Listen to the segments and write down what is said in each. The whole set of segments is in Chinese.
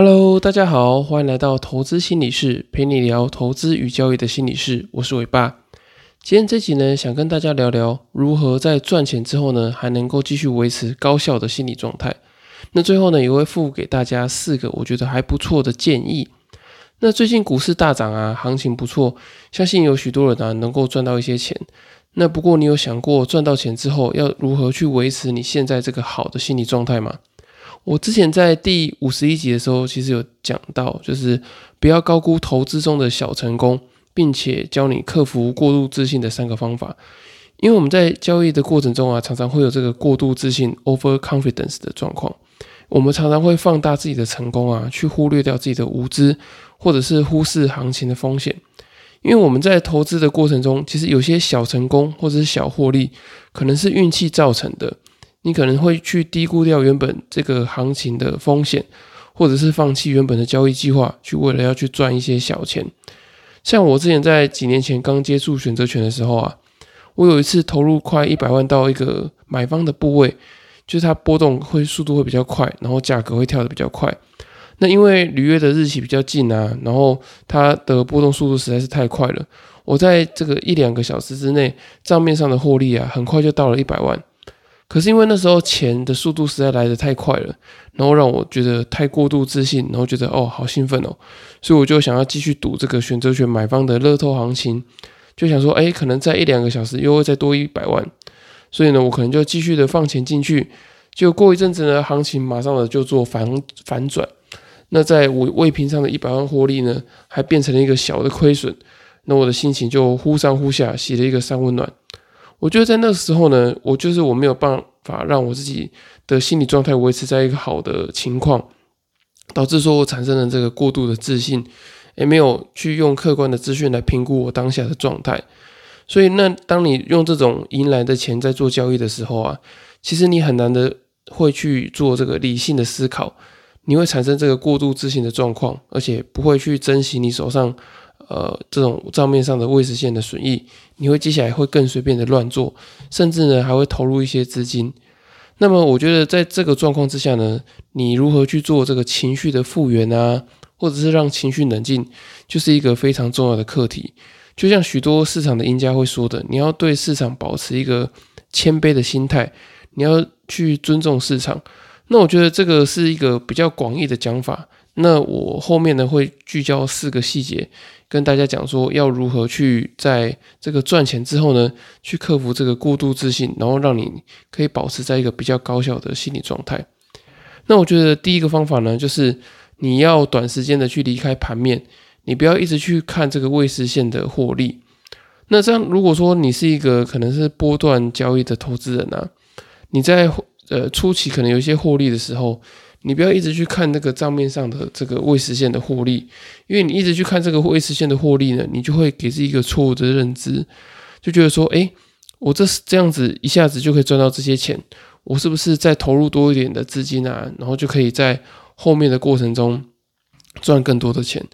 Hello，大家好，欢迎来到投资心理室，陪你聊投资与交易的心理室。我是伟爸。今天这集呢，想跟大家聊聊如何在赚钱之后呢，还能够继续维持高效的心理状态。那最后呢，也会附给大家四个我觉得还不错的建议。那最近股市大涨啊，行情不错，相信有许多人啊能够赚到一些钱。那不过你有想过赚到钱之后要如何去维持你现在这个好的心理状态吗？我之前在第五十一集的时候，其实有讲到，就是不要高估投资中的小成功，并且教你克服过度自信的三个方法。因为我们在交易的过程中啊，常常会有这个过度自信 （over confidence） 的状况。我们常常会放大自己的成功啊，去忽略掉自己的无知，或者是忽视行情的风险。因为我们在投资的过程中，其实有些小成功或者是小获利，可能是运气造成的。你可能会去低估掉原本这个行情的风险，或者是放弃原本的交易计划，去为了要去赚一些小钱。像我之前在几年前刚接触选择权的时候啊，我有一次投入快一百万到一个买方的部位，就是它波动会速度会比较快，然后价格会跳得比较快。那因为履约的日期比较近啊，然后它的波动速度实在是太快了，我在这个一两个小时之内账面上的获利啊，很快就到了一百万。可是因为那时候钱的速度实在来得太快了，然后让我觉得太过度自信，然后觉得哦好兴奋哦，所以我就想要继续赌这个选择权买方的乐透行情，就想说哎，可能在一两个小时又会再多一百万，所以呢，我可能就继续的放钱进去，就过一阵子呢，行情马上的就做反反转，那在我未平上的一百万获利呢，还变成了一个小的亏损，那我的心情就忽上忽下，洗了一个三温暖。我觉得在那个时候呢，我就是我没有办法让我自己的心理状态维持在一个好的情况，导致说我产生了这个过度的自信，也没有去用客观的资讯来评估我当下的状态。所以，那当你用这种迎来的钱在做交易的时候啊，其实你很难的会去做这个理性的思考，你会产生这个过度自信的状况，而且不会去珍惜你手上。呃，这种账面上的未实现的损益，你会接下来会更随便的乱做，甚至呢还会投入一些资金。那么，我觉得在这个状况之下呢，你如何去做这个情绪的复原啊，或者是让情绪冷静，就是一个非常重要的课题。就像许多市场的赢家会说的，你要对市场保持一个谦卑的心态，你要去尊重市场。那我觉得这个是一个比较广义的讲法。那我后面呢会聚焦四个细节，跟大家讲说要如何去在这个赚钱之后呢，去克服这个过度自信，然后让你可以保持在一个比较高效的心理状态。那我觉得第一个方法呢，就是你要短时间的去离开盘面，你不要一直去看这个未实现的获利。那这样如果说你是一个可能是波段交易的投资人啊，你在呃初期可能有一些获利的时候。你不要一直去看那个账面上的这个未实现的获利，因为你一直去看这个未实现的获利呢，你就会给自己一个错误的认知，就觉得说，哎，我这是这样子一下子就可以赚到这些钱，我是不是再投入多一点的资金啊，然后就可以在后面的过程中赚更多的钱？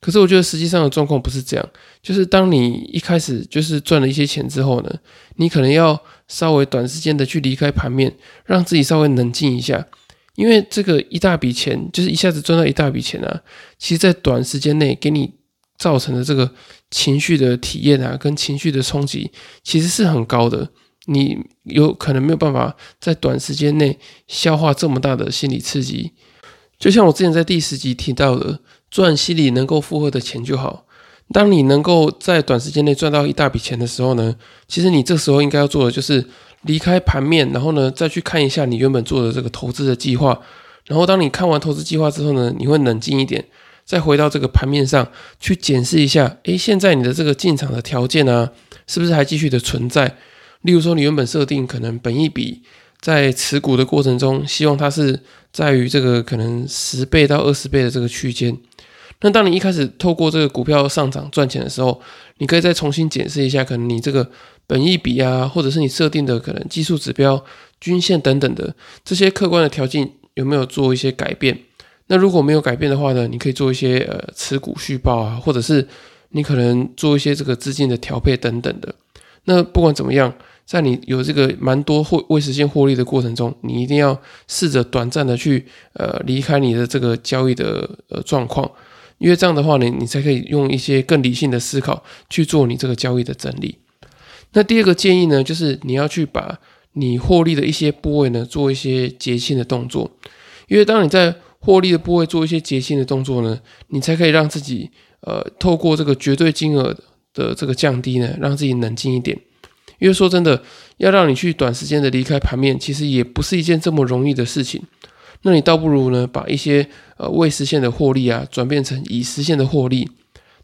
可是我觉得实际上的状况不是这样，就是当你一开始就是赚了一些钱之后呢，你可能要稍微短时间的去离开盘面，让自己稍微冷静一下。因为这个一大笔钱，就是一下子赚到一大笔钱啊，其实，在短时间内给你造成的这个情绪的体验啊，跟情绪的冲击，其实是很高的。你有可能没有办法在短时间内消化这么大的心理刺激。就像我之前在第十集提到的，赚心理能够负荷的钱就好。当你能够在短时间内赚到一大笔钱的时候呢，其实你这时候应该要做的就是。离开盘面，然后呢，再去看一下你原本做的这个投资的计划。然后，当你看完投资计划之后呢，你会冷静一点，再回到这个盘面上去检视一下。诶，现在你的这个进场的条件啊，是不是还继续的存在？例如说，你原本设定可能本一笔在持股的过程中，希望它是在于这个可能十倍到二十倍的这个区间。那当你一开始透过这个股票上涨赚钱的时候，你可以再重新检视一下，可能你这个本益比啊，或者是你设定的可能技术指标、均线等等的这些客观的条件有没有做一些改变？那如果没有改变的话呢，你可以做一些呃持股续报啊，或者是你可能做一些这个资金的调配等等的。那不管怎么样，在你有这个蛮多获未实现获利的过程中，你一定要试着短暂的去呃离开你的这个交易的呃状况，因为这样的话呢，你才可以用一些更理性的思考去做你这个交易的整理。那第二个建议呢，就是你要去把你获利的一些部位呢做一些结清的动作，因为当你在获利的部位做一些结清的动作呢，你才可以让自己呃透过这个绝对金额的这个降低呢，让自己冷静一点。因为说真的，要让你去短时间的离开盘面，其实也不是一件这么容易的事情。那你倒不如呢，把一些呃未实现的获利啊，转变成已实现的获利。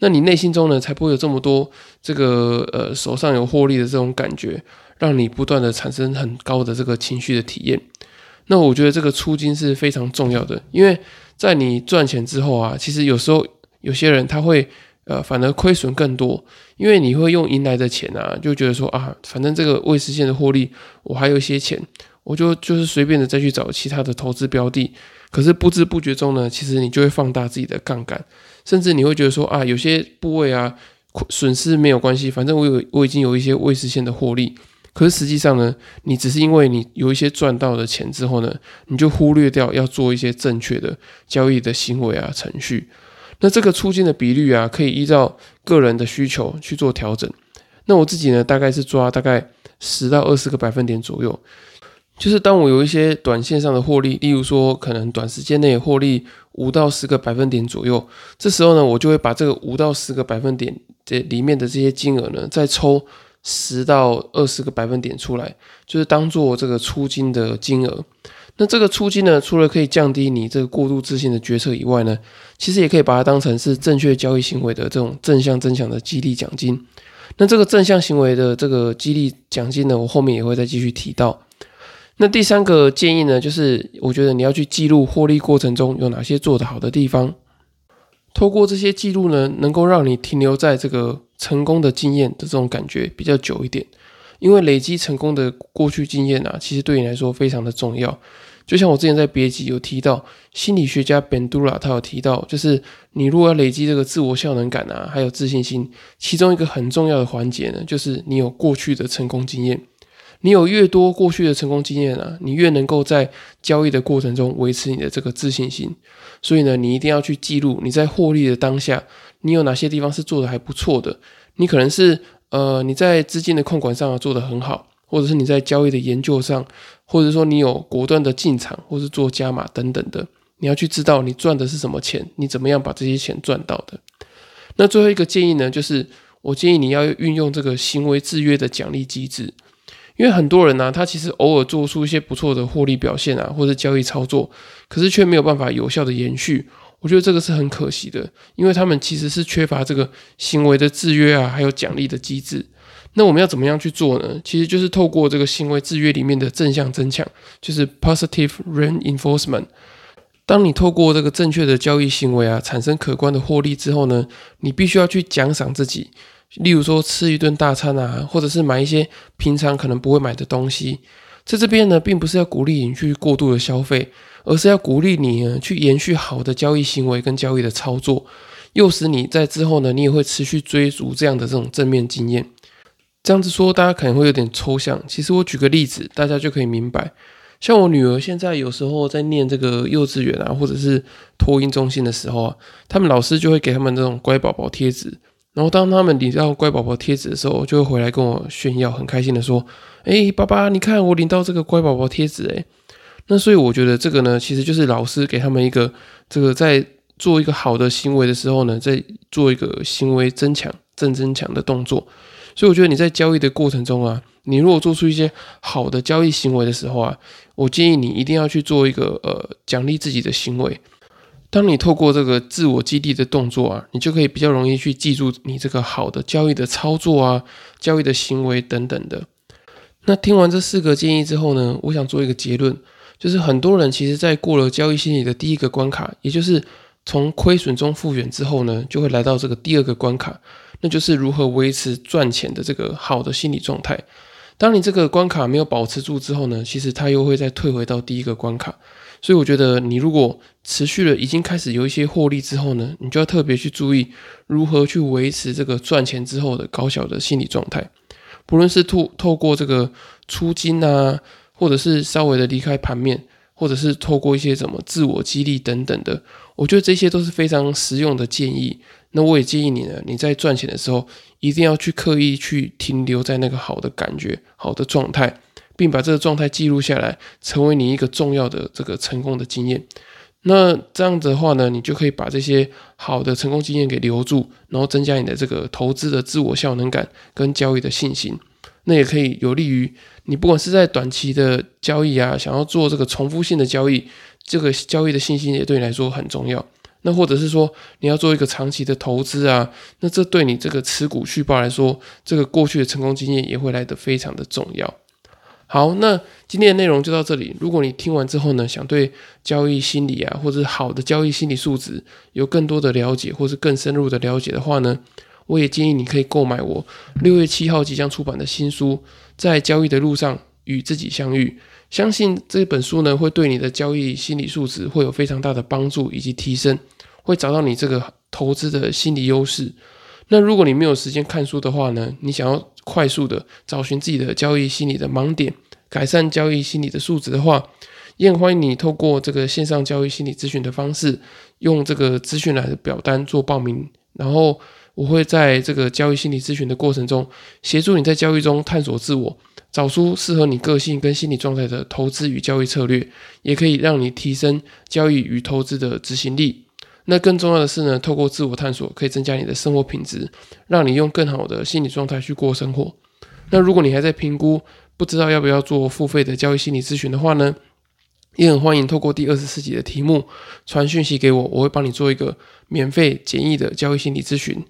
那你内心中呢，才不会有这么多这个呃手上有获利的这种感觉，让你不断的产生很高的这个情绪的体验。那我觉得这个出金是非常重要的，因为在你赚钱之后啊，其实有时候有些人他会呃反而亏损更多，因为你会用赢来的钱啊，就觉得说啊，反正这个未实现的获利，我还有一些钱，我就就是随便的再去找其他的投资标的。可是不知不觉中呢，其实你就会放大自己的杠杆，甚至你会觉得说啊，有些部位啊损失没有关系，反正我有我已经有一些未实现的获利。可是实际上呢，你只是因为你有一些赚到的钱之后呢，你就忽略掉要做一些正确的交易的行为啊程序。那这个出金的比率啊，可以依照个人的需求去做调整。那我自己呢，大概是抓大概十到二十个百分点左右。就是当我有一些短线上的获利，例如说可能短时间内获利五到十个百分点左右，这时候呢，我就会把这个五到十个百分点这里面的这些金额呢，再抽十到二十个百分点出来，就是当做这个出金的金额。那这个出金呢，除了可以降低你这个过度自信的决策以外呢，其实也可以把它当成是正确交易行为的这种正向增强的激励奖金。那这个正向行为的这个激励奖金呢，我后面也会再继续提到。那第三个建议呢，就是我觉得你要去记录获利过程中有哪些做得好的地方，透过这些记录呢，能够让你停留在这个成功的经验的这种感觉比较久一点，因为累积成功的过去经验啊，其实对你来说非常的重要。就像我之前在别集有提到，心理学家 Ben Dura 他有提到，就是你如果要累积这个自我效能感啊，还有自信心，其中一个很重要的环节呢，就是你有过去的成功经验。你有越多过去的成功经验啊，你越能够在交易的过程中维持你的这个自信心。所以呢，你一定要去记录你在获利的当下，你有哪些地方是做的还不错的。你可能是呃你在资金的控管上做得很好，或者是你在交易的研究上，或者说你有果断的进场或是做加码等等的。你要去知道你赚的是什么钱，你怎么样把这些钱赚到的。那最后一个建议呢，就是我建议你要运用这个行为制约的奖励机制。因为很多人呢，他其实偶尔做出一些不错的获利表现啊，或者交易操作，可是却没有办法有效的延续。我觉得这个是很可惜的，因为他们其实是缺乏这个行为的制约啊，还有奖励的机制。那我们要怎么样去做呢？其实就是透过这个行为制约里面的正向增强，就是 positive reinforcement。当你透过这个正确的交易行为啊，产生可观的获利之后呢，你必须要去奖赏自己。例如说吃一顿大餐啊，或者是买一些平常可能不会买的东西，在这边呢，并不是要鼓励你去过度的消费，而是要鼓励你呢去延续好的交易行为跟交易的操作，诱使你在之后呢，你也会持续追逐这样的这种正面经验。这样子说，大家可能会有点抽象。其实我举个例子，大家就可以明白。像我女儿现在有时候在念这个幼稚园啊，或者是托婴中心的时候啊，他们老师就会给他们这种乖宝宝贴纸。然后当他们领到乖宝宝贴纸的时候，就会回来跟我炫耀，很开心的说：“哎，爸爸，你看我领到这个乖宝宝贴纸哎。”那所以我觉得这个呢，其实就是老师给他们一个这个在做一个好的行为的时候呢，在做一个行为增强、正增强的动作。所以我觉得你在交易的过程中啊，你如果做出一些好的交易行为的时候啊，我建议你一定要去做一个呃奖励自己的行为。当你透过这个自我激励的动作啊，你就可以比较容易去记住你这个好的交易的操作啊、交易的行为等等的。那听完这四个建议之后呢，我想做一个结论，就是很多人其实在过了交易心理的第一个关卡，也就是从亏损中复原之后呢，就会来到这个第二个关卡，那就是如何维持赚钱的这个好的心理状态。当你这个关卡没有保持住之后呢，其实它又会再退回到第一个关卡。所以我觉得，你如果持续了已经开始有一些获利之后呢，你就要特别去注意如何去维持这个赚钱之后的高效的心理状态。不论是透透过这个出金啊，或者是稍微的离开盘面，或者是透过一些什么自我激励等等的，我觉得这些都是非常实用的建议。那我也建议你呢，你在赚钱的时候，一定要去刻意去停留在那个好的感觉、好的状态，并把这个状态记录下来，成为你一个重要的这个成功的经验。那这样子的话呢，你就可以把这些好的成功经验给留住，然后增加你的这个投资的自我效能感跟交易的信心。那也可以有利于你，不管是在短期的交易啊，想要做这个重复性的交易，这个交易的信心也对你来说很重要。那或者是说你要做一个长期的投资啊，那这对你这个持股续报来说，这个过去的成功经验也会来得非常的重要。好，那今天的内容就到这里。如果你听完之后呢，想对交易心理啊，或者好的交易心理素质有更多的了解，或是更深入的了解的话呢，我也建议你可以购买我六月七号即将出版的新书《在交易的路上与自己相遇》。相信这本书呢，会对你的交易心理素质会有非常大的帮助以及提升，会找到你这个投资的心理优势。那如果你没有时间看书的话呢，你想要快速的找寻自己的交易心理的盲点，改善交易心理的素质的话，也欢迎你透过这个线上交易心理咨询的方式，用这个资讯栏的表单做报名，然后我会在这个交易心理咨询的过程中，协助你在交易中探索自我，找出适合你个性跟心理状态的投资与交易策略，也可以让你提升交易与投资的执行力。那更重要的是呢，透过自我探索，可以增加你的生活品质，让你用更好的心理状态去过生活。那如果你还在评估，不知道要不要做付费的交易心理咨询的话呢，也很欢迎透过第二十四集的题目传讯息给我，我会帮你做一个免费简易的交易心理咨询。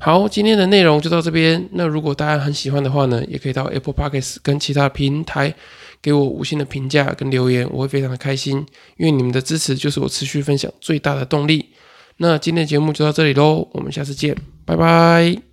好，今天的内容就到这边。那如果大家很喜欢的话呢，也可以到 Apple Podcasts 跟其他平台。给我五星的评价跟留言，我会非常的开心，因为你们的支持就是我持续分享最大的动力。那今天的节目就到这里喽，我们下次见，拜拜。